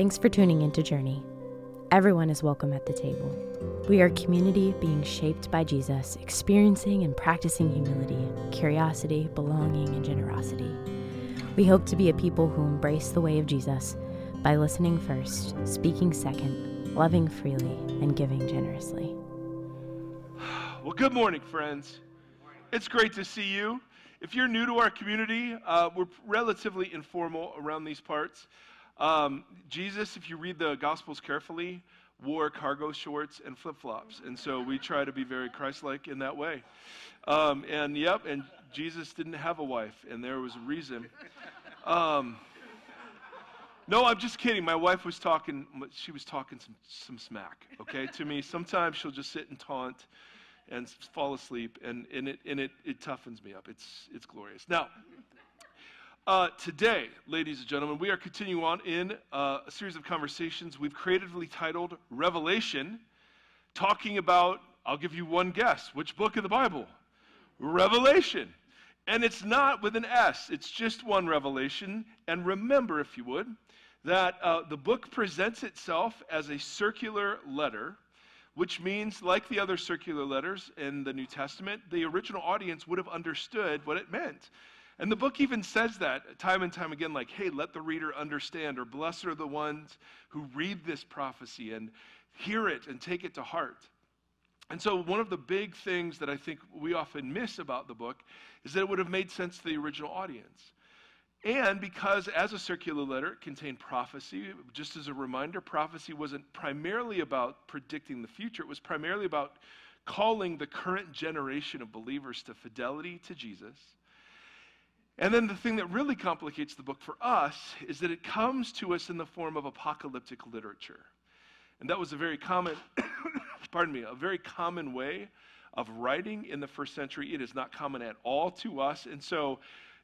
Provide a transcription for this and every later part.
Thanks for tuning into Journey. Everyone is welcome at the table. We are a community being shaped by Jesus, experiencing and practicing humility, curiosity, belonging, and generosity. We hope to be a people who embrace the way of Jesus by listening first, speaking second, loving freely, and giving generously. Well, good morning, friends. It's great to see you. If you're new to our community, uh, we're relatively informal around these parts. Um, Jesus, if you read the Gospels carefully, wore cargo shorts and flip flops. And so we try to be very Christ like in that way. Um, and yep, and Jesus didn't have a wife, and there was a reason. Um, no, I'm just kidding. My wife was talking, she was talking some, some smack, okay, to me. Sometimes she'll just sit and taunt and fall asleep, and, and, it, and it, it toughens me up. It's, it's glorious. Now, uh, today, ladies and gentlemen, we are continuing on in uh, a series of conversations we've creatively titled Revelation, talking about, I'll give you one guess, which book of the Bible? Revelation. And it's not with an S, it's just one revelation. And remember, if you would, that uh, the book presents itself as a circular letter, which means, like the other circular letters in the New Testament, the original audience would have understood what it meant. And the book even says that time and time again, like, hey, let the reader understand, or blessed are the ones who read this prophecy and hear it and take it to heart. And so, one of the big things that I think we often miss about the book is that it would have made sense to the original audience. And because, as a circular letter, it contained prophecy, just as a reminder, prophecy wasn't primarily about predicting the future, it was primarily about calling the current generation of believers to fidelity to Jesus and then the thing that really complicates the book for us is that it comes to us in the form of apocalyptic literature. And that was a very common, pardon me, a very common way of writing in the first century. It is not common at all to us. And so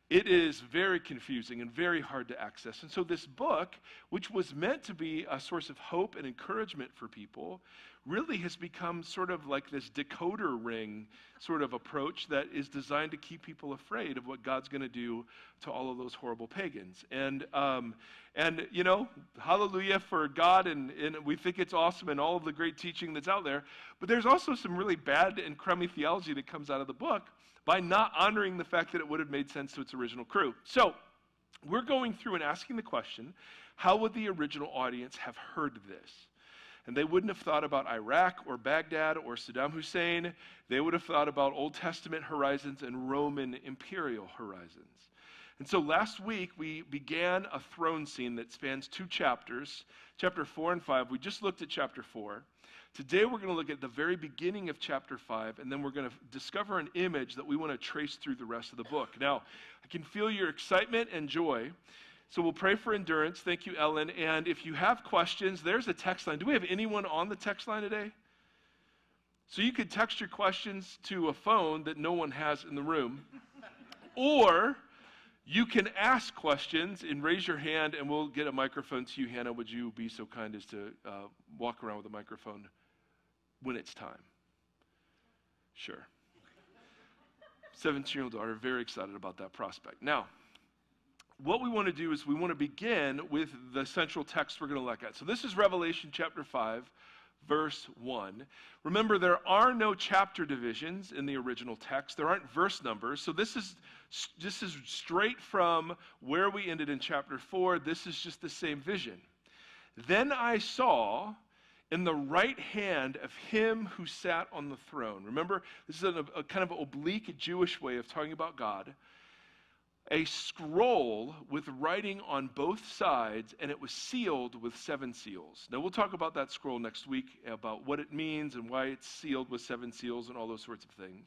it is very confusing and very hard to access. And so, this book, which was meant to be a source of hope and encouragement for people, really has become sort of like this decoder ring sort of approach that is designed to keep people afraid of what God's going to do to all of those horrible pagans. And, um, and you know, hallelujah for God, and, and we think it's awesome and all of the great teaching that's out there. But there's also some really bad and crummy theology that comes out of the book by not honoring the fact that it would have made sense to its original crew. So, we're going through and asking the question how would the original audience have heard this? And they wouldn't have thought about Iraq or Baghdad or Saddam Hussein. They would have thought about Old Testament horizons and Roman imperial horizons. And so last week we began a throne scene that spans two chapters, chapter 4 and 5. We just looked at chapter 4. Today we're going to look at the very beginning of chapter 5, and then we're going to discover an image that we want to trace through the rest of the book. Now, I can feel your excitement and joy. So we'll pray for endurance. Thank you, Ellen. And if you have questions, there's a text line. Do we have anyone on the text line today? So you could text your questions to a phone that no one has in the room. or you can ask questions and raise your hand, and we'll get a microphone to you. Hannah, would you be so kind as to uh, walk around with a microphone when it's time? Sure. 17 year old daughter, very excited about that prospect. Now, what we want to do is we want to begin with the central text we're going to look at. So this is Revelation chapter 5, verse 1. Remember, there are no chapter divisions in the original text, there aren't verse numbers. So this is, this is straight from where we ended in chapter 4. This is just the same vision. Then I saw in the right hand of him who sat on the throne. Remember, this is a, a kind of oblique Jewish way of talking about God a scroll with writing on both sides, and it was sealed with seven seals. Now, we'll talk about that scroll next week, about what it means and why it's sealed with seven seals and all those sorts of things.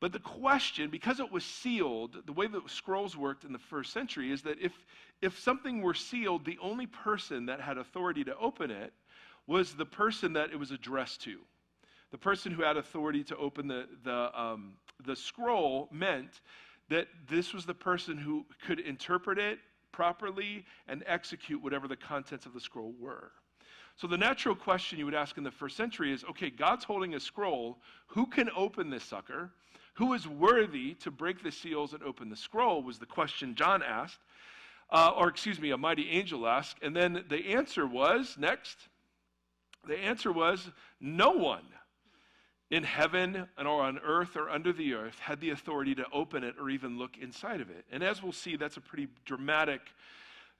But the question, because it was sealed, the way that scrolls worked in the first century is that if, if something were sealed, the only person that had authority to open it was the person that it was addressed to. The person who had authority to open the, the, um, the scroll meant that this was the person who could interpret it properly and execute whatever the contents of the scroll were. So the natural question you would ask in the first century is okay, God's holding a scroll. Who can open this sucker? Who is worthy to break the seals and open the scroll? Was the question John asked. Uh, or, excuse me, a mighty angel asked. And then the answer was next. The answer was no one in heaven or on earth or under the earth had the authority to open it or even look inside of it. And as we'll see, that's a pretty dramatic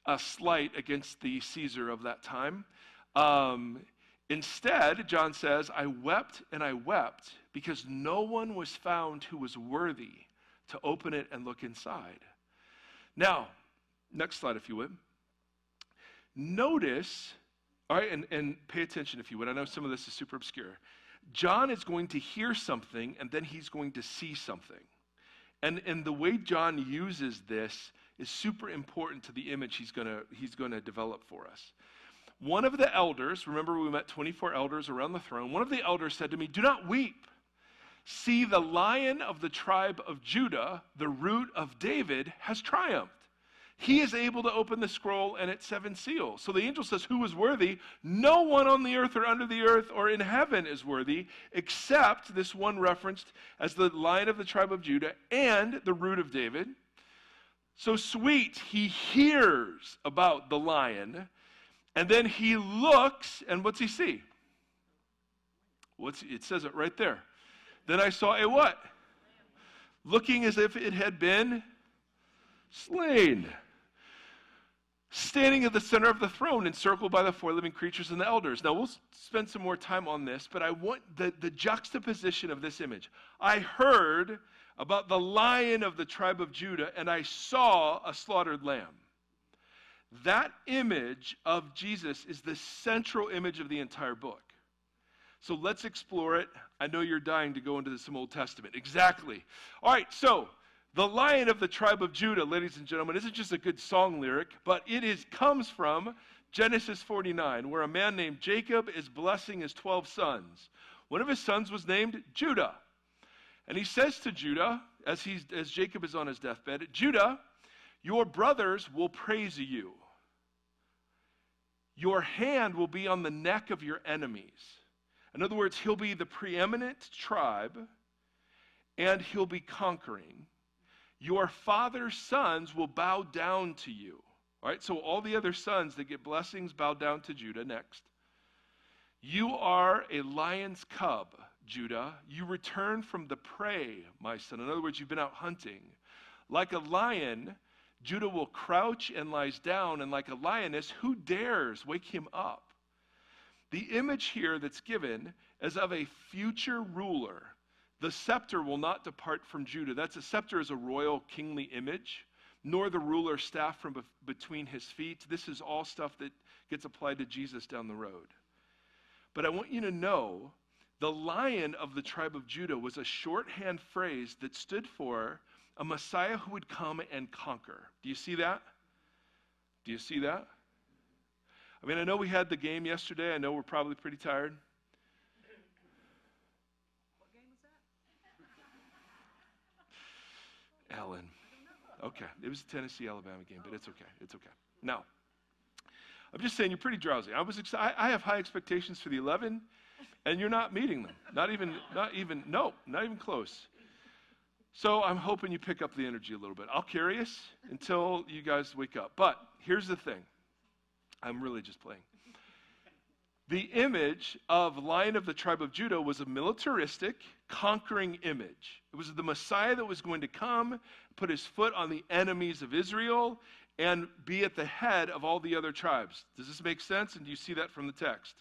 uh, slight against the Caesar of that time. Um, instead, John says, I wept and I wept because no one was found who was worthy to open it and look inside. Now, next slide, if you would. Notice, all right, and, and pay attention if you would. I know some of this is super obscure. John is going to hear something and then he's going to see something. And, and the way John uses this is super important to the image he's going he's to develop for us. One of the elders, remember we met 24 elders around the throne, one of the elders said to me, Do not weep. See, the lion of the tribe of Judah, the root of David, has triumphed. He is able to open the scroll and its seven seals. So the angel says, Who is worthy? No one on the earth or under the earth or in heaven is worthy, except this one referenced as the lion of the tribe of Judah and the root of David. So sweet, he hears about the lion, and then he looks, and what's he see? What's, it says it right there. Then I saw a what? Looking as if it had been slain standing at the center of the throne, encircled by the four living creatures and the elders. Now, we'll spend some more time on this, but I want the, the juxtaposition of this image. I heard about the lion of the tribe of Judah, and I saw a slaughtered lamb. That image of Jesus is the central image of the entire book. So let's explore it. I know you're dying to go into some Old Testament. Exactly. All right, so the lion of the tribe of Judah, ladies and gentlemen, isn't just a good song lyric, but it is comes from Genesis 49, where a man named Jacob is blessing his 12 sons. One of his sons was named Judah. And he says to Judah, as, he's, as Jacob is on his deathbed, Judah, your brothers will praise you. Your hand will be on the neck of your enemies. In other words, he'll be the preeminent tribe and he'll be conquering. Your father's sons will bow down to you. All right, so all the other sons that get blessings bow down to Judah next. You are a lion's cub, Judah. You return from the prey, my son. In other words, you've been out hunting. Like a lion, Judah will crouch and lies down, and like a lioness, who dares wake him up? The image here that's given is of a future ruler the scepter will not depart from Judah. That's a scepter is a royal kingly image, nor the ruler's staff from be- between his feet. This is all stuff that gets applied to Jesus down the road. But I want you to know the lion of the tribe of Judah was a shorthand phrase that stood for a Messiah who would come and conquer. Do you see that? Do you see that? I mean, I know we had the game yesterday. I know we're probably pretty tired. Ellen. Okay. It was a Tennessee Alabama game, but it's okay. It's okay. Now, I'm just saying you're pretty drowsy. I was excited. I have high expectations for the 11, and you're not meeting them. Not even, not even, no, not even close. So I'm hoping you pick up the energy a little bit. I'll carry us until you guys wake up. But here's the thing I'm really just playing. The image of Lion of the tribe of Judah was a militaristic, conquering image. It was the Messiah that was going to come, put his foot on the enemies of Israel, and be at the head of all the other tribes. Does this make sense? And do you see that from the text?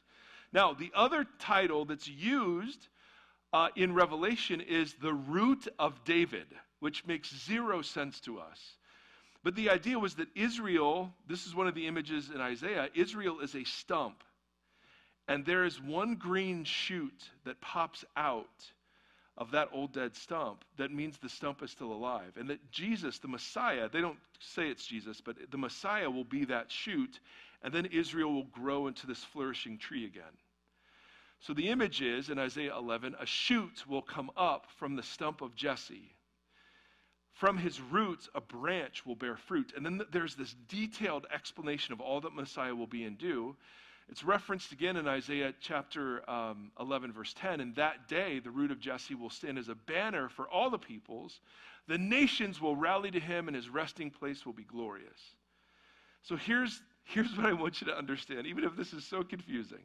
Now, the other title that's used uh, in Revelation is the root of David, which makes zero sense to us. But the idea was that Israel, this is one of the images in Isaiah, Israel is a stump and there is one green shoot that pops out of that old dead stump that means the stump is still alive. And that Jesus, the Messiah, they don't say it's Jesus, but the Messiah will be that shoot, and then Israel will grow into this flourishing tree again. So the image is in Isaiah 11 a shoot will come up from the stump of Jesse. From his roots, a branch will bear fruit. And then there's this detailed explanation of all that Messiah will be and do. It's referenced again in Isaiah chapter um, 11, verse 10. And that day, the root of Jesse will stand as a banner for all the peoples. The nations will rally to him, and his resting place will be glorious. So here's, here's what I want you to understand, even if this is so confusing.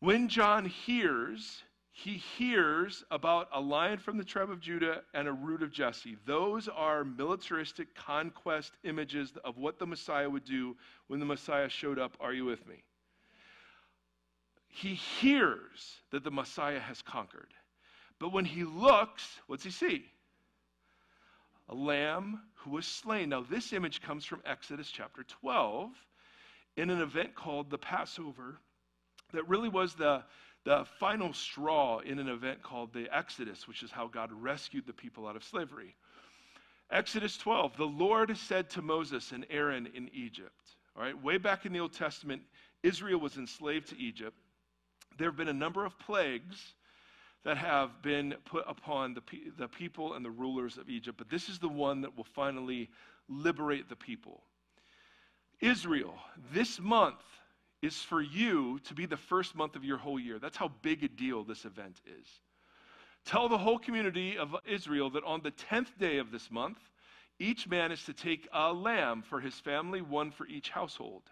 When John hears, he hears about a lion from the tribe of Judah and a root of Jesse. Those are militaristic conquest images of what the Messiah would do when the Messiah showed up. Are you with me? He hears that the Messiah has conquered. But when he looks, what's he see? A lamb who was slain. Now, this image comes from Exodus chapter 12 in an event called the Passover that really was the, the final straw in an event called the Exodus, which is how God rescued the people out of slavery. Exodus 12, the Lord said to Moses and Aaron in Egypt, all right, way back in the Old Testament, Israel was enslaved to Egypt. There have been a number of plagues that have been put upon the, the people and the rulers of Egypt, but this is the one that will finally liberate the people. Israel, this month, is for you to be the first month of your whole year. That's how big a deal this event is. Tell the whole community of Israel that on the 10th day of this month, each man is to take a lamb for his family, one for each household.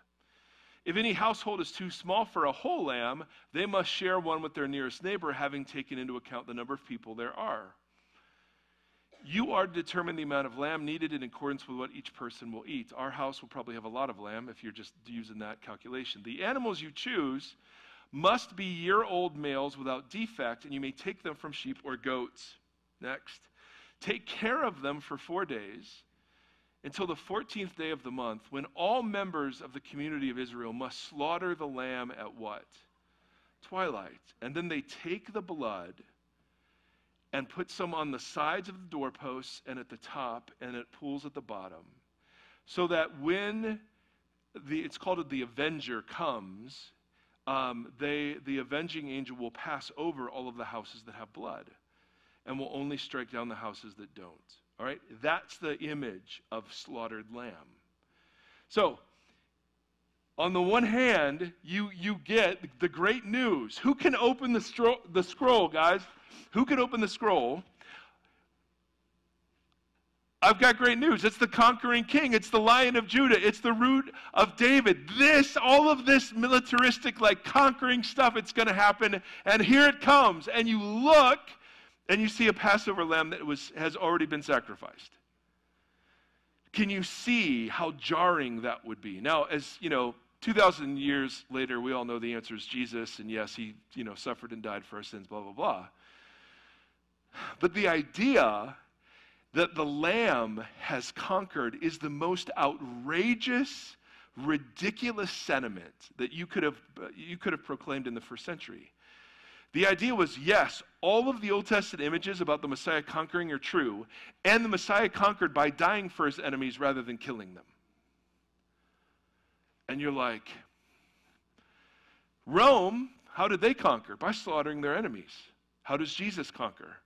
If any household is too small for a whole lamb, they must share one with their nearest neighbor, having taken into account the number of people there are. You are to determine the amount of lamb needed in accordance with what each person will eat. Our house will probably have a lot of lamb if you're just using that calculation. The animals you choose must be year old males without defect, and you may take them from sheep or goats. Next. Take care of them for four days until the 14th day of the month, when all members of the community of Israel must slaughter the lamb at what? Twilight. And then they take the blood and put some on the sides of the doorposts and at the top and at pools at the bottom. So that when the, it's called the avenger comes, um, they, the avenging angel will pass over all of the houses that have blood and will only strike down the houses that don't. All right? That's the image of slaughtered lamb. So, on the one hand, you, you get the great news. Who can open the, stro- the scroll, guys? Who can open the scroll? I've got great news. It's the conquering king. It's the lion of Judah. It's the root of David. This, all of this militaristic, like conquering stuff, it's going to happen. And here it comes. And you look and you see a Passover lamb that was, has already been sacrificed. Can you see how jarring that would be? Now, as you know, 2,000 years later, we all know the answer is Jesus, and yes, he you know, suffered and died for our sins, blah, blah, blah. But the idea that the Lamb has conquered is the most outrageous, ridiculous sentiment that you could have, you could have proclaimed in the first century. The idea was yes, all of the Old Testament images about the Messiah conquering are true, and the Messiah conquered by dying for his enemies rather than killing them. And you're like, Rome, how did they conquer? By slaughtering their enemies. How does Jesus conquer?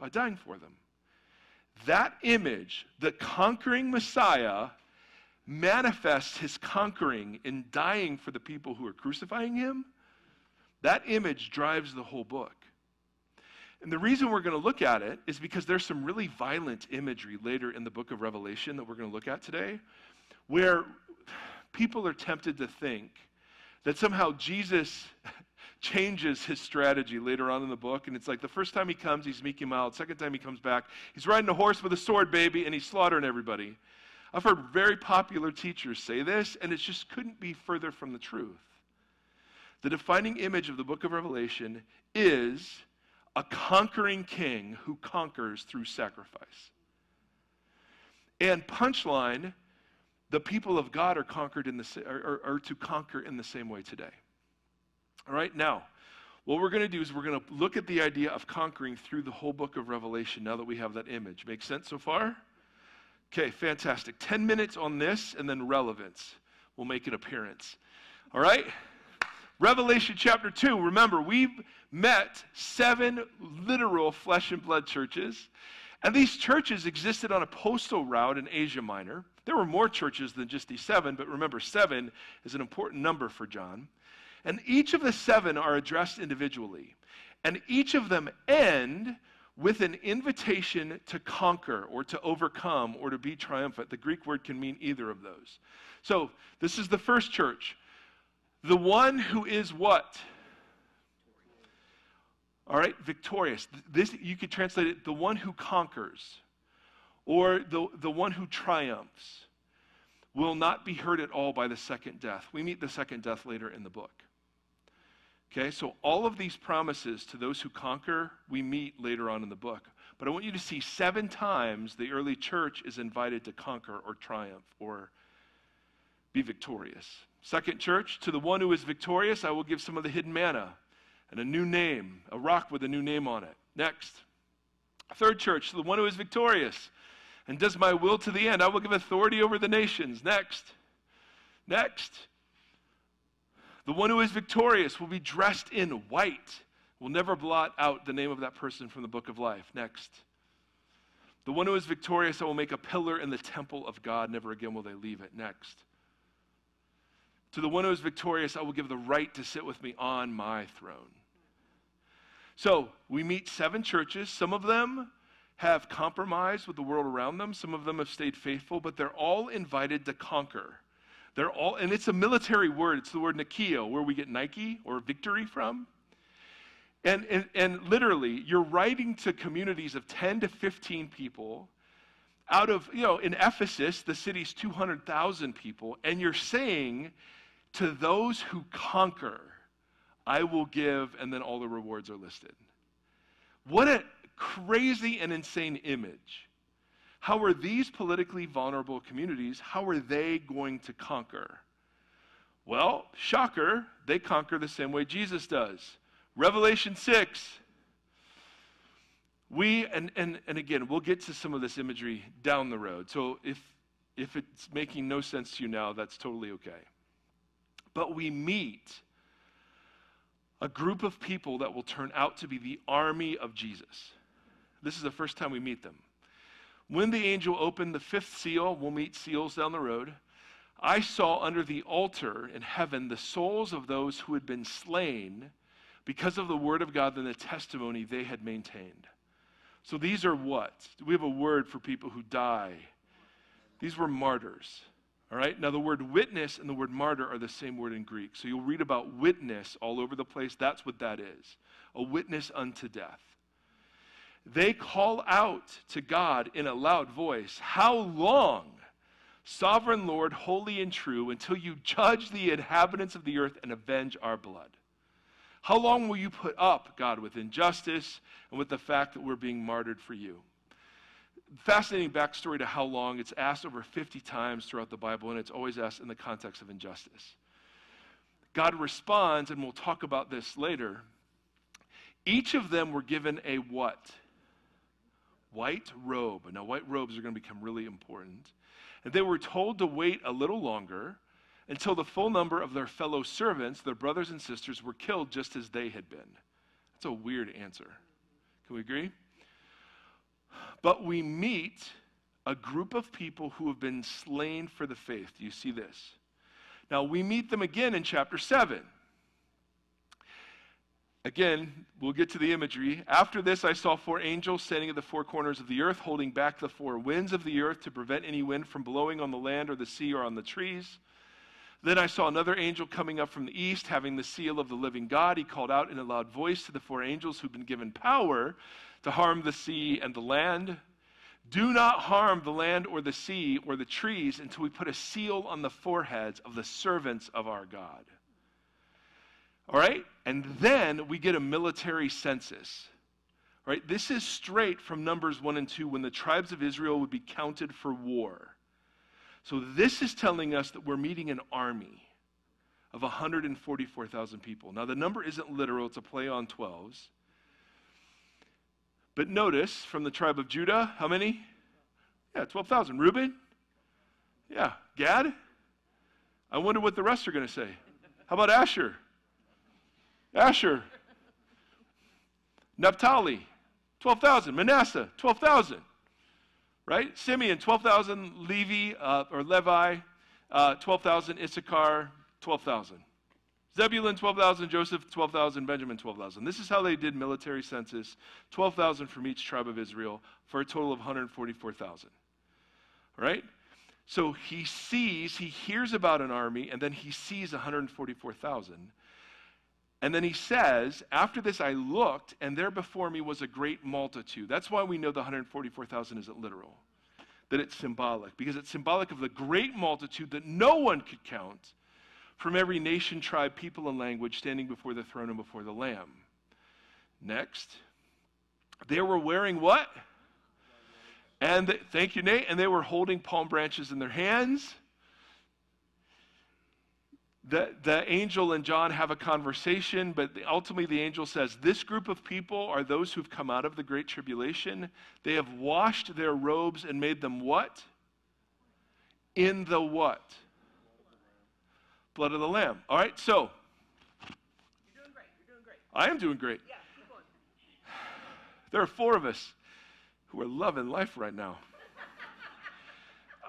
by dying for them. That image, the conquering Messiah, manifests his conquering in dying for the people who are crucifying him. That image drives the whole book. And the reason we're going to look at it is because there's some really violent imagery later in the book of Revelation that we're going to look at today, where people are tempted to think that somehow Jesus changes his strategy later on in the book. And it's like the first time he comes, he's meek and mild. Second time he comes back, he's riding a horse with a sword, baby, and he's slaughtering everybody. I've heard very popular teachers say this, and it just couldn't be further from the truth. The defining image of the book of Revelation is a conquering king who conquers through sacrifice. And punchline, the people of God are conquered in the are, are, are to conquer in the same way today. All right, now, what we're going to do is we're going to look at the idea of conquering through the whole book of Revelation now that we have that image. Make sense so far? Okay, fantastic. 10 minutes on this, and then relevance will make an appearance. All right? Revelation chapter 2. Remember, we've met seven literal flesh and blood churches, and these churches existed on a postal route in Asia Minor. There were more churches than just these seven, but remember, seven is an important number for John. And each of the seven are addressed individually. And each of them end with an invitation to conquer or to overcome or to be triumphant. The Greek word can mean either of those. So, this is the first church. The one who is what? All right, victorious. This you could translate it the one who conquers or the, the one who triumphs will not be hurt at all by the second death. We meet the second death later in the book. Okay, so all of these promises to those who conquer, we meet later on in the book. But I want you to see seven times the early church is invited to conquer or triumph or be victorious. Second church, to the one who is victorious, I will give some of the hidden manna and a new name, a rock with a new name on it. Next. Third church, the one who is victorious and does my will to the end, I will give authority over the nations. Next. Next. The one who is victorious will be dressed in white, will never blot out the name of that person from the book of life. Next. The one who is victorious, I will make a pillar in the temple of God. Never again will they leave it. Next. To the one who is victorious, I will give the right to sit with me on my throne. So we meet seven churches. Some of them have compromised with the world around them, some of them have stayed faithful, but they're all invited to conquer. They're all, and it's a military word. It's the word nikao, where we get Nike or victory from. And, and, and literally, you're writing to communities of 10 to 15 people out of, you know, in Ephesus, the city's 200,000 people, and you're saying to those who conquer, I will give, and then all the rewards are listed. What a crazy and insane image. How are these politically vulnerable communities, how are they going to conquer? Well, shocker, they conquer the same way Jesus does. Revelation 6. We, and, and, and again, we'll get to some of this imagery down the road. So if, if it's making no sense to you now, that's totally okay. But we meet a group of people that will turn out to be the army of Jesus. This is the first time we meet them. When the angel opened the fifth seal, we'll meet seals down the road. I saw under the altar in heaven the souls of those who had been slain because of the word of God and the testimony they had maintained. So these are what? We have a word for people who die? These were martyrs. All right? Now, the word witness and the word martyr are the same word in Greek. So you'll read about witness all over the place. That's what that is a witness unto death they call out to God in a loud voice, How long, sovereign Lord, holy and true, until you judge the inhabitants of the earth and avenge our blood? How long will you put up, God, with injustice and with the fact that we're being martyred for you? Fascinating backstory to how long. It's asked over 50 times throughout the Bible, and it's always asked in the context of injustice. God responds, and we'll talk about this later. Each of them were given a what? white robe. Now, white robes are going to become really important. And they were told to wait a little longer until the full number of their fellow servants, their brothers and sisters, were killed just as they had been. That's a weird answer. Can we agree? But we meet a group of people who have been slain for the faith. Do you see this? Now, we meet them again in chapter 7. Again, we'll get to the imagery. After this, I saw four angels standing at the four corners of the earth, holding back the four winds of the earth to prevent any wind from blowing on the land or the sea or on the trees. Then I saw another angel coming up from the east, having the seal of the living God. He called out in a loud voice to the four angels who've been given power to harm the sea and the land. Do not harm the land or the sea or the trees until we put a seal on the foreheads of the servants of our God. All right? And then we get a military census. All right? This is straight from Numbers 1 and 2 when the tribes of Israel would be counted for war. So this is telling us that we're meeting an army of 144,000 people. Now, the number isn't literal, it's a play on 12s. But notice from the tribe of Judah, how many? Yeah, 12,000. Reuben? Yeah. Gad? I wonder what the rest are going to say. How about Asher? Asher. Naphtali, 12,000. Manasseh, 12,000. Right? Simeon, 12,000. Levi, uh, or Levi, uh, 12,000. Issachar, 12,000. Zebulun, 12,000. Joseph, 12,000. Benjamin, 12,000. This is how they did military census 12,000 from each tribe of Israel for a total of 144,000. All right? So he sees, he hears about an army, and then he sees 144,000. And then he says, After this I looked, and there before me was a great multitude. That's why we know the 144,000 isn't literal, that it's symbolic, because it's symbolic of the great multitude that no one could count from every nation, tribe, people, and language standing before the throne and before the Lamb. Next, they were wearing what? And the, thank you, Nate. And they were holding palm branches in their hands the, the angel and John have a conversation, but ultimately the angel says, This group of people are those who've come out of the great tribulation. They have washed their robes and made them what? In the what? Blood of the Lamb. All right, so. You're doing great. You're doing great. I am doing great. Yeah, keep going. There are four of us who are loving life right now.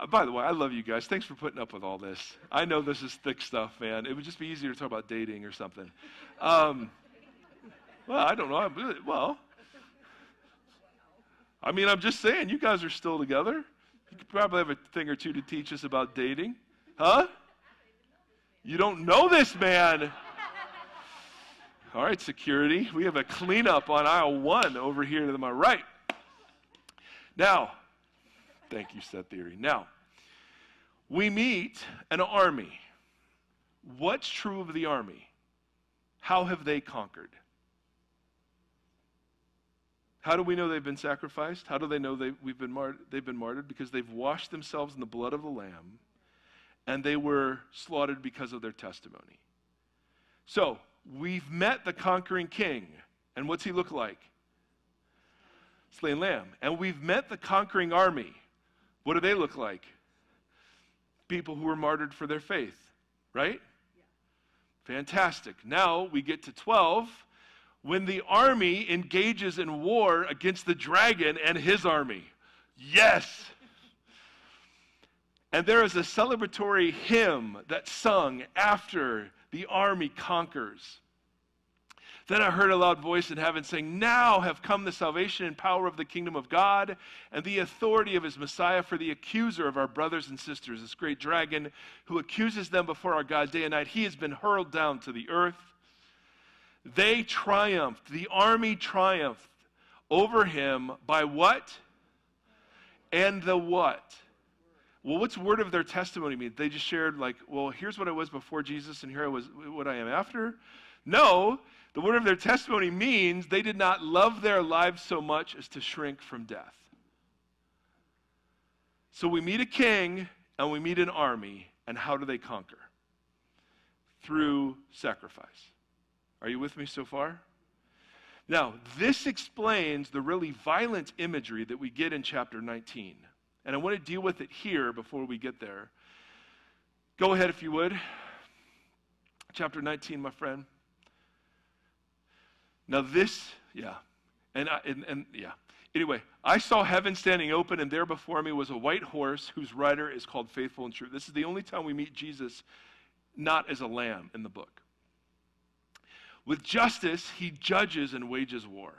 Uh, by the way, I love you guys. Thanks for putting up with all this. I know this is thick stuff, man. It would just be easier to talk about dating or something. Um, well, I don't know. I'm, well, I mean, I'm just saying, you guys are still together. You could probably have a thing or two to teach us about dating. Huh? You don't know this man. All right, security. We have a cleanup on aisle one over here to my right. Now, Thank you, set theory. Now, we meet an army. What's true of the army? How have they conquered? How do we know they've been sacrificed? How do they know they, we've been they've been martyred? Because they've washed themselves in the blood of the Lamb and they were slaughtered because of their testimony. So, we've met the conquering king. And what's he look like? Slain lamb. And we've met the conquering army. What do they look like? People who were martyred for their faith, right? Yeah. Fantastic. Now we get to 12 when the army engages in war against the dragon and his army. Yes! and there is a celebratory hymn that's sung after the army conquers. Then I heard a loud voice in heaven saying, Now have come the salvation and power of the kingdom of God and the authority of his Messiah for the accuser of our brothers and sisters, this great dragon who accuses them before our God day and night. He has been hurled down to the earth. They triumphed, the army triumphed over him by what? And the what? Well, what's word of their testimony mean? They just shared, like, well, here's what I was before Jesus, and here I was what I am after. No, the word of their testimony means they did not love their lives so much as to shrink from death. So we meet a king and we meet an army, and how do they conquer? Through sacrifice. Are you with me so far? Now, this explains the really violent imagery that we get in chapter 19. And I want to deal with it here before we get there. Go ahead, if you would. Chapter 19, my friend. Now, this, yeah. And, I, and, and yeah. Anyway, I saw heaven standing open, and there before me was a white horse whose rider is called Faithful and True. This is the only time we meet Jesus not as a lamb in the book. With justice, he judges and wages war.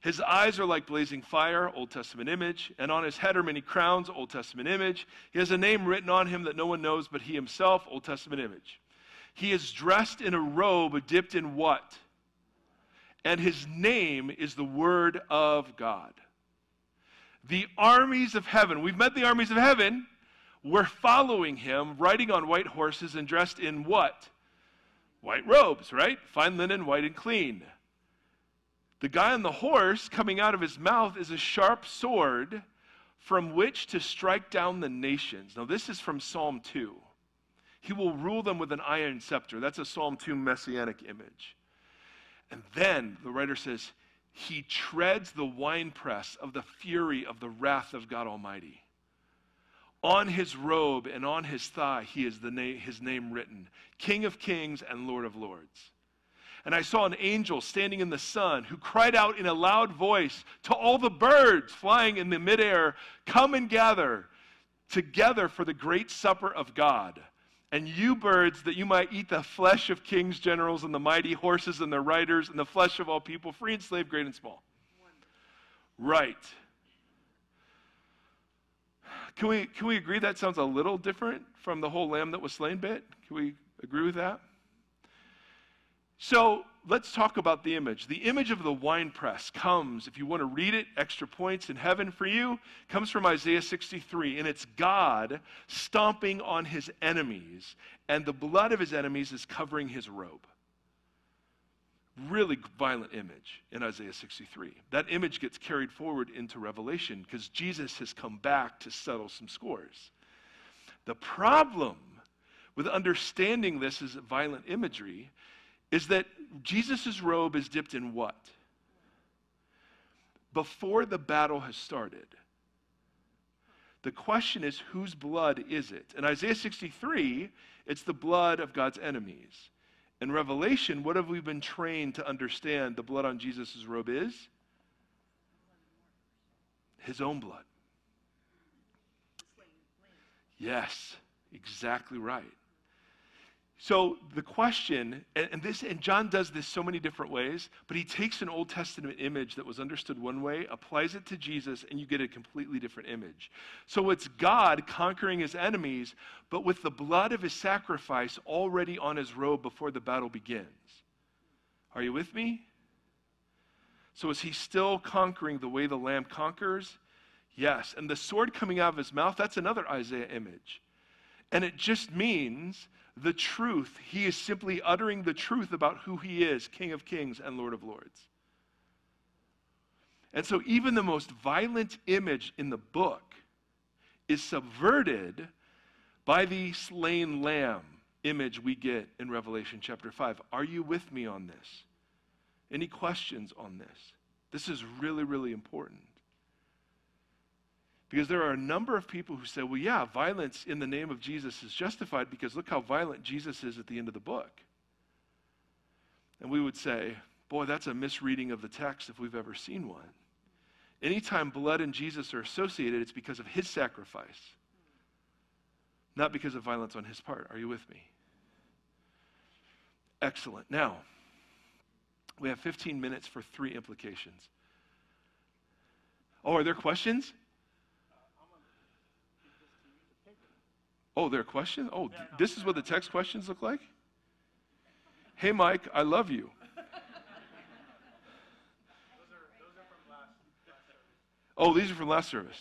His eyes are like blazing fire, Old Testament image, and on his head are many crowns, Old Testament image. He has a name written on him that no one knows but he himself, Old Testament image. He is dressed in a robe dipped in what? And his name is the Word of God. The armies of heaven, we've met the armies of heaven, we're following him, riding on white horses and dressed in what? White robes, right? Fine linen, white and clean. The guy on the horse, coming out of his mouth, is a sharp sword from which to strike down the nations. Now, this is from Psalm 2. He will rule them with an iron scepter. That's a Psalm 2 messianic image. And then the writer says, He treads the winepress of the fury of the wrath of God Almighty. On his robe and on his thigh, he is the na- his name written King of Kings and Lord of Lords. And I saw an angel standing in the sun who cried out in a loud voice to all the birds flying in the midair Come and gather together for the great supper of God And you birds, that you might eat the flesh of kings, generals, and the mighty horses and their riders, and the flesh of all people, free and slave, great and small. Right. Can we, can we agree that sounds a little different from the whole lamb that was slain bit? Can we agree with that? So let's talk about the image. The image of the winepress comes, if you want to read it, extra points in heaven for you, comes from Isaiah 63. And it's God stomping on his enemies, and the blood of his enemies is covering his robe. Really violent image in Isaiah 63. That image gets carried forward into Revelation because Jesus has come back to settle some scores. The problem with understanding this as violent imagery is that Jesus' robe is dipped in what? Before the battle has started. The question is, whose blood is it? In Isaiah 63, it's the blood of God's enemies. In Revelation, what have we been trained to understand the blood on Jesus' robe is? His own blood. Yes, exactly right. So the question, and, this, and John does this so many different ways, but he takes an Old Testament image that was understood one way, applies it to Jesus, and you get a completely different image. So it's God conquering his enemies, but with the blood of his sacrifice already on his robe before the battle begins. Are you with me? So is he still conquering the way the lamb conquers? Yes. And the sword coming out of his mouth, that's another Isaiah image. And it just means the truth. He is simply uttering the truth about who he is, King of Kings and Lord of Lords. And so, even the most violent image in the book is subverted by the slain lamb image we get in Revelation chapter 5. Are you with me on this? Any questions on this? This is really, really important. Because there are a number of people who say, well, yeah, violence in the name of Jesus is justified because look how violent Jesus is at the end of the book. And we would say, boy, that's a misreading of the text if we've ever seen one. Anytime blood and Jesus are associated, it's because of his sacrifice, not because of violence on his part. Are you with me? Excellent. Now, we have 15 minutes for three implications. Oh, are there questions? Oh, there are questions? Oh, this is what the text questions look like? Hey, Mike, I love you. Oh, these are from last service.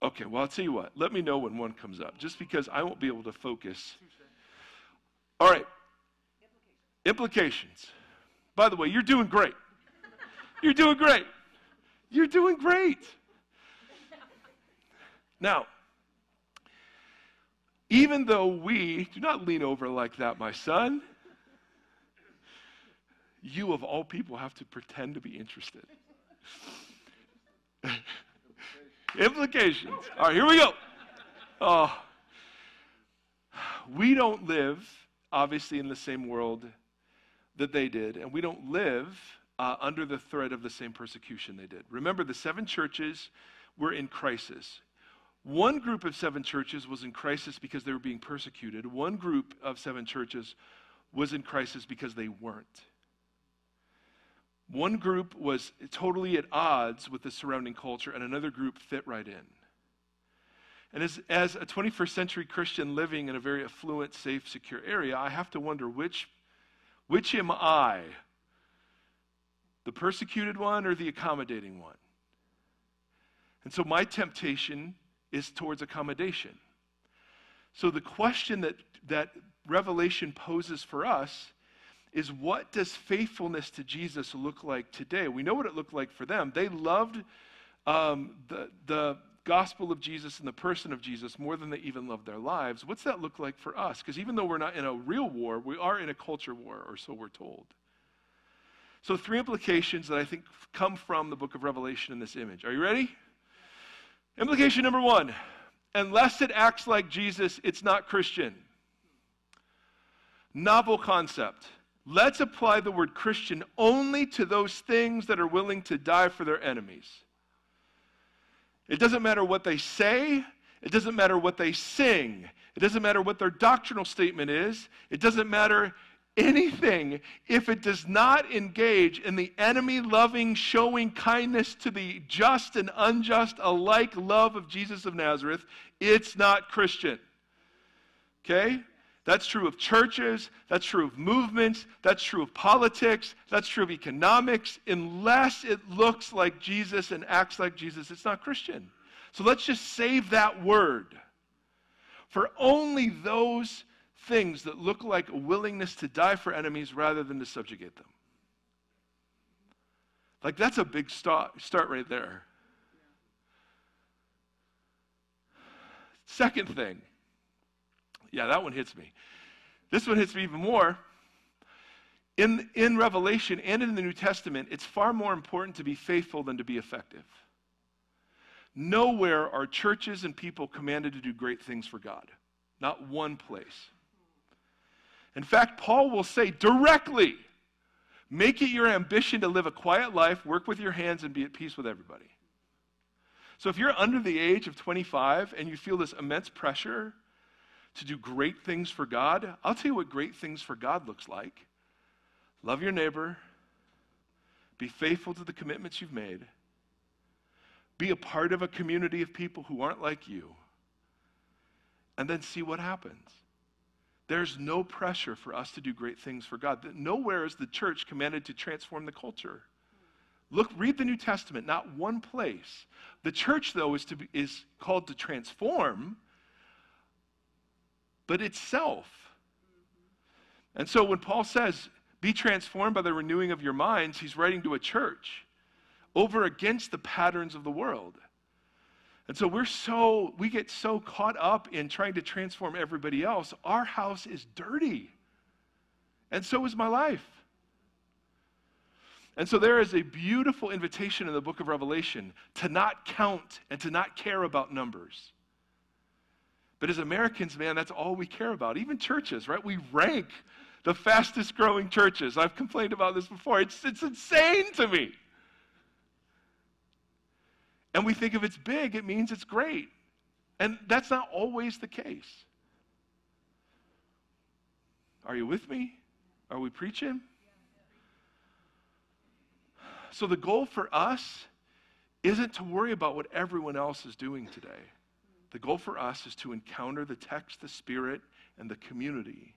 Okay, well, I'll tell you what. Let me know when one comes up, just because I won't be able to focus. All right. Implications. By the way, you're doing great. You're doing great. You're doing great. Now, even though we, do not lean over like that, my son, you of all people have to pretend to be interested. Implications. All right, here we go. Oh, we don't live, obviously, in the same world that they did, and we don't live uh, under the threat of the same persecution they did. Remember, the seven churches were in crisis. One group of seven churches was in crisis because they were being persecuted. One group of seven churches was in crisis because they weren't. One group was totally at odds with the surrounding culture, and another group fit right in. And as, as a 21st century Christian living in a very affluent, safe, secure area, I have to wonder which, which am I? The persecuted one or the accommodating one? And so my temptation is towards accommodation. So the question that, that Revelation poses for us is what does faithfulness to Jesus look like today? We know what it looked like for them. They loved um, the, the gospel of Jesus and the person of Jesus more than they even loved their lives. What's that look like for us? Because even though we're not in a real war, we are in a culture war, or so we're told. So, three implications that I think come from the book of Revelation in this image. Are you ready? Implication number one unless it acts like Jesus, it's not Christian. Novel concept. Let's apply the word Christian only to those things that are willing to die for their enemies. It doesn't matter what they say, It doesn't matter what they sing. It doesn't matter what their doctrinal statement is. It doesn't matter anything if it does not engage in the enemy loving, showing kindness to the just and unjust alike love of Jesus of Nazareth. It's not Christian. Okay? That's true of churches. That's true of movements. That's true of politics. That's true of economics. Unless it looks like Jesus and acts like Jesus, it's not Christian. So let's just save that word for only those things that look like a willingness to die for enemies rather than to subjugate them. Like, that's a big start, start right there. Second thing, yeah, that one hits me. This one hits me even more. In, in Revelation and in the New Testament, it's far more important to be faithful than to be effective. Nowhere are churches and people commanded to do great things for God. Not one place. In fact, Paul will say directly make it your ambition to live a quiet life, work with your hands, and be at peace with everybody. So if you're under the age of 25 and you feel this immense pressure to do great things for God, I'll tell you what great things for God looks like. Love your neighbor, be faithful to the commitments you've made, be a part of a community of people who aren't like you, and then see what happens. There's no pressure for us to do great things for God. Nowhere is the church commanded to transform the culture. Look, read the New Testament, not one place. The church, though, is, to be, is called to transform, but itself. And so when Paul says, be transformed by the renewing of your minds, he's writing to a church over against the patterns of the world. And so we're so, we get so caught up in trying to transform everybody else. Our house is dirty. And so is my life. And so there is a beautiful invitation in the book of Revelation to not count and to not care about numbers. But as Americans, man, that's all we care about. Even churches, right? We rank the fastest growing churches. I've complained about this before. It's, it's insane to me. And we think if it's big, it means it's great. And that's not always the case. Are you with me? Are we preaching? So the goal for us isn't to worry about what everyone else is doing today. The goal for us is to encounter the text, the spirit, and the community,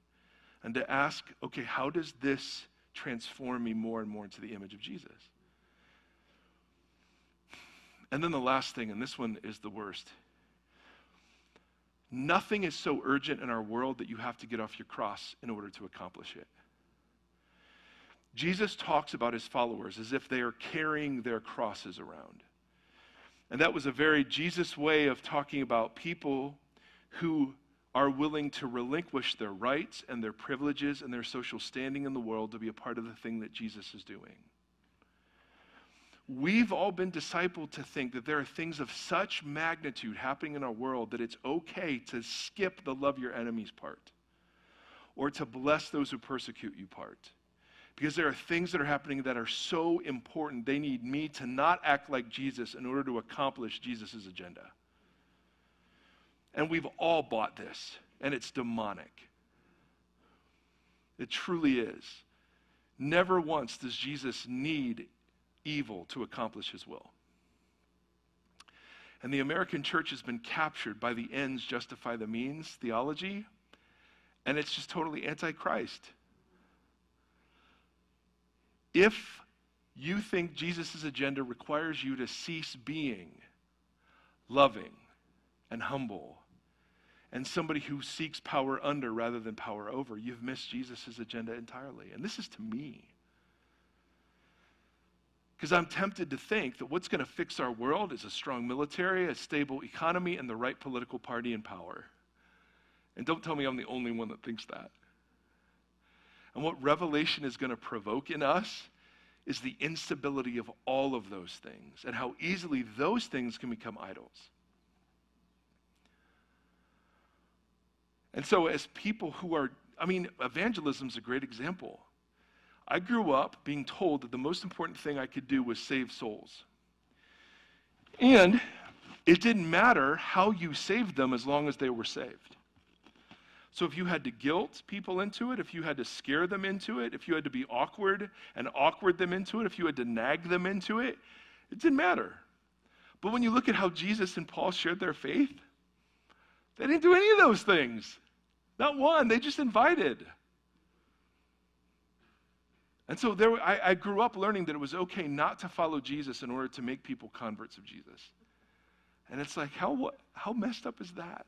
and to ask, okay, how does this transform me more and more into the image of Jesus? And then the last thing, and this one is the worst. Nothing is so urgent in our world that you have to get off your cross in order to accomplish it. Jesus talks about his followers as if they are carrying their crosses around. And that was a very Jesus way of talking about people who are willing to relinquish their rights and their privileges and their social standing in the world to be a part of the thing that Jesus is doing. We've all been discipled to think that there are things of such magnitude happening in our world that it's okay to skip the love your enemies part or to bless those who persecute you part. Because there are things that are happening that are so important, they need me to not act like Jesus in order to accomplish Jesus' agenda. And we've all bought this, and it's demonic. It truly is. Never once does Jesus need evil to accomplish his will. And the American church has been captured by the ends justify the means theology, and it's just totally anti Christ. If you think Jesus' agenda requires you to cease being loving and humble and somebody who seeks power under rather than power over, you've missed Jesus' agenda entirely. And this is to me. Because I'm tempted to think that what's going to fix our world is a strong military, a stable economy, and the right political party in power. And don't tell me I'm the only one that thinks that. And what Revelation is going to provoke in us is the instability of all of those things and how easily those things can become idols. And so, as people who are, I mean, evangelism is a great example. I grew up being told that the most important thing I could do was save souls. And It didn't matter how you saved them as long as they were saved. So if you had to guilt people into it, if you had to scare them into it, if you had to be awkward and awkward them into it, if you had to nag them into it, it didn't matter. But when you look at how Jesus and Paul shared their faith, they didn't do any of those things. Not one. They just invited. And so there, I, I grew up learning that it was okay not to follow Jesus in order to make people converts of Jesus. And it's like, how, how messed up is that?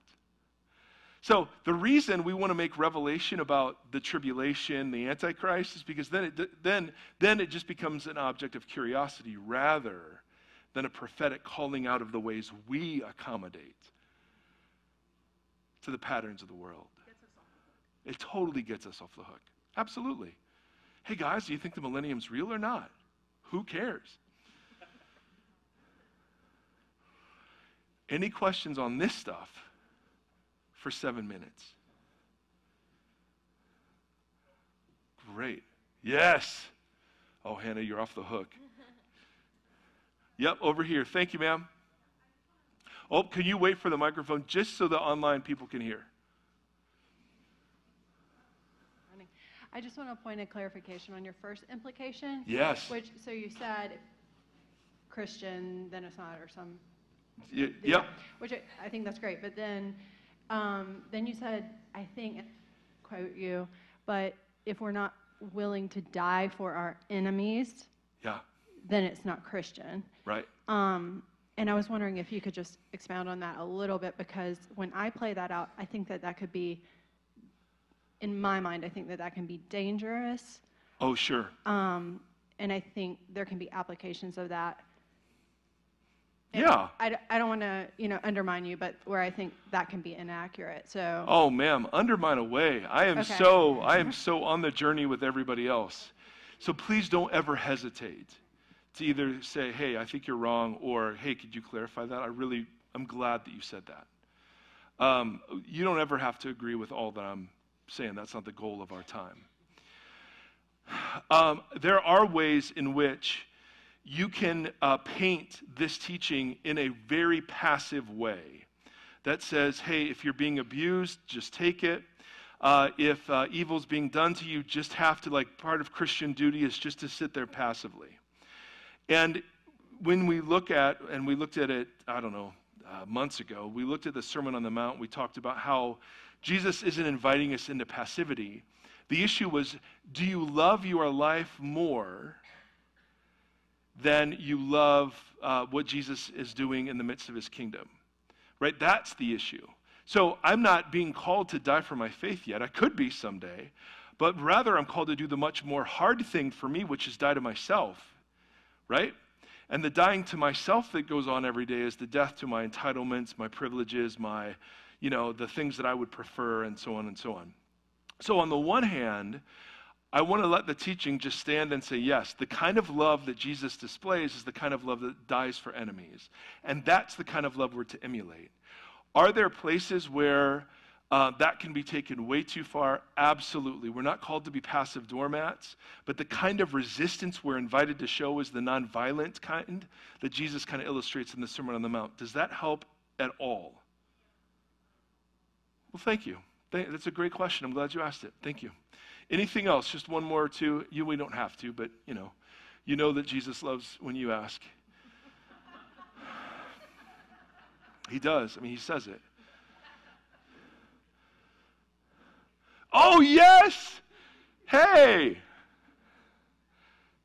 So the reason we want to make revelation about the tribulation, the Antichrist, is because then it, then, then it just becomes an object of curiosity rather than a prophetic calling out of the ways we accommodate to the patterns of the world. It totally gets us off the hook. Absolutely. Hey guys, do you think the millennium's real or not? Who cares? Any questions on this stuff for seven minutes? Great. Yes. Oh, Hannah, you're off the hook. Yep, over here. Thank you, ma'am. Oh, can you wait for the microphone just so the online people can hear? I just want to point a clarification on your first implication. Yes. Which, so you said Christian, then it's not, or some. Y- yep. Which I, I think that's great, but then, um, then you said, I think, quote you, but if we're not willing to die for our enemies, Yeah. then it's not Christian. Right. Um, and I was wondering if you could just expound on that a little bit because when I play that out, I think that that could be, in my mind, I think that that can be dangerous. Oh, sure. Um, and I think there can be applications of that. And Yeah. I, I don't want to, you know, undermine you, but where I think that can be inaccurate. So, Oh, ma'am, undermine away. I am Okay. so I am so on the journey with everybody else. So please don't ever hesitate to either say, "Hey, I think you're wrong," or "Hey, could you clarify that?" I really I'm glad that you said that. Um, you don't ever have to agree with all that I'm saying. That's not the goal of our time. Um, there are ways in which you can uh, paint this teaching in a very passive way that says, hey, if you're being abused, just take it. Uh, if uh, evil's being done to you, just have to, like, part of Christian duty is just to sit there passively. And when we look at, and we looked at it, I don't know, uh, months ago, we looked at the Sermon on the Mount. We talked about how Jesus isn't inviting us into passivity. The issue was do you love your life more than you love uh, what Jesus is doing in the midst of his kingdom? Right? That's the issue. So I'm not being called to die for my faith yet. I could be someday. But rather, I'm called to do the much more hard thing for me, which is die to myself. Right? And the dying to myself that goes on every day is the death to my entitlements, my privileges, my, you know, the things that I would prefer, and so on and so on. So, on the one hand, I want to let the teaching just stand and say, yes, the kind of love that Jesus displays is the kind of love that dies for enemies. And that's the kind of love we're to emulate. Are there places where uh, that can be taken way too far? Absolutely. We're not called to be passive doormats, but the kind of resistance we're invited to show is the nonviolent kind that Jesus kind of illustrates in the Sermon on the Mount. Does that help at all? Well, thank you. That's a great question. I'm glad you asked it. Thank you. Anything else? Just one more or two. You, we don't have to, but you know, you know that Jesus loves when you ask. he does. I mean, he says it. Oh, yes! Hey!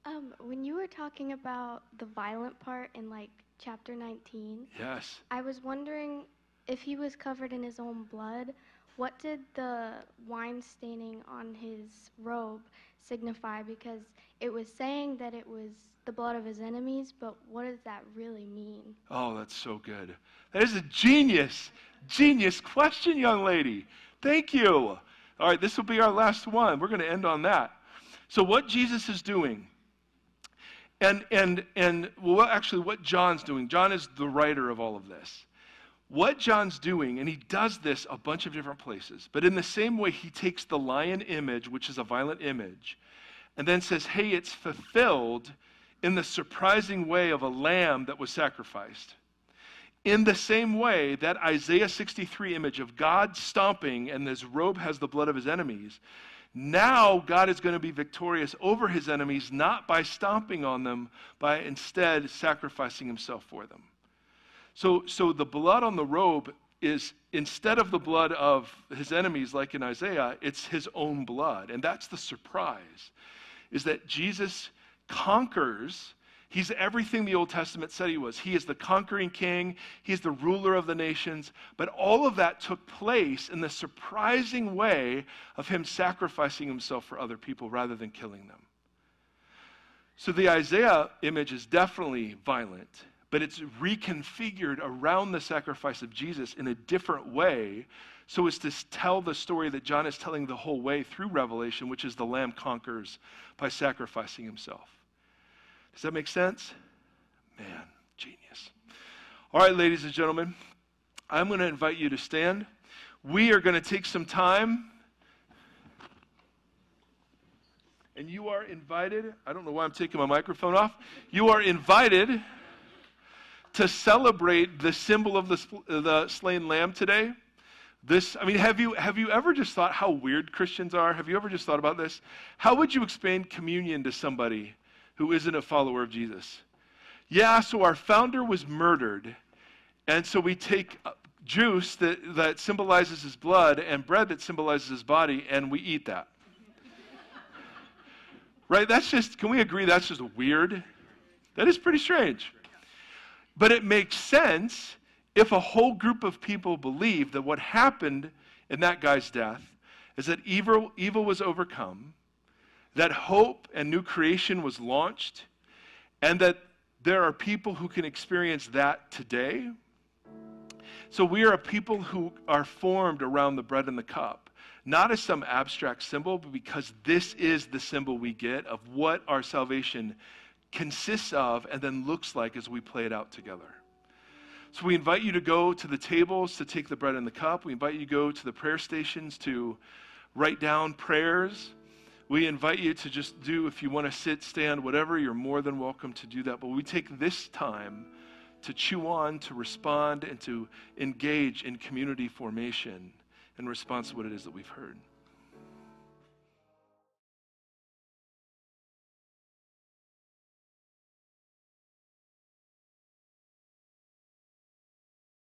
Um, when you were talking about the violent part in like chapter 19, Yes. I was wondering if he was covered in his own blood, what did the wine staining on his robe signify? Because it was saying that it was the blood of his enemies, but what does that really mean? Oh, that's so good. That is a genius, genius question, young lady. Thank you. All right, this will be our last one. We're going to end on that. So, what Jesus is doing, and and and well, actually, what John's doing. John is the writer of all of this. What John's doing, and he does this a bunch of different places, but in the same way, he takes the lion image, which is a violent image, and then says, "Hey, it's fulfilled." in the surprising way of a lamb that was sacrificed. In the same way, that Isaiah 63 image of God stomping and his robe has the blood of his enemies, now God is going to be victorious over his enemies, not by stomping on them, by instead sacrificing himself for them. So, so the blood on the robe is instead of the blood of his enemies, like in Isaiah, it's his own blood. And that's the surprise, is that Jesus conquers. He's everything the Old Testament said he was. He is the conquering king, he's the ruler of the nations. But all of that took place in the surprising way of him sacrificing himself for other people rather than killing them. So the Isaiah image is definitely violent but it's reconfigured around the sacrifice of Jesus in a different way so as to tell the story that John is telling the whole way through Revelation, which is the Lamb conquers by sacrificing himself. Does that make sense? Man, genius. All right, ladies and gentlemen, I'm going to invite you to stand. We are going to take some time. And you are invited. I don't know why I'm taking my microphone off. You are invited to celebrate the symbol of the, the slain lamb today. This, I mean, have you, have you ever just thought how weird Christians are? Have you ever just thought about this? How would you explain communion to somebody who isn't a follower of Jesus? Yeah, so our founder was murdered, and so we take juice that, that symbolizes his blood and bread that symbolizes his body, and we eat that. right? That's just, can we agree that's just weird? That is pretty strange. But it makes sense if a whole group of people believe that what happened in that guy's death is that evil, evil was overcome, that hope and new creation was launched, and that there are people who can experience that today. So we are a people who are formed around the bread and the cup, not as some abstract symbol, but because this is the symbol we get of what our salvation consists of and then looks like as we play it out together. So we invite you to go to the tables to take the bread and the cup. We invite you to go to the prayer stations to write down prayers. We invite you to just do, if you want to sit, stand, whatever, you're more than welcome to do that. But we take this time to chew on, to respond, and to engage in community formation in response to what it is that we've heard.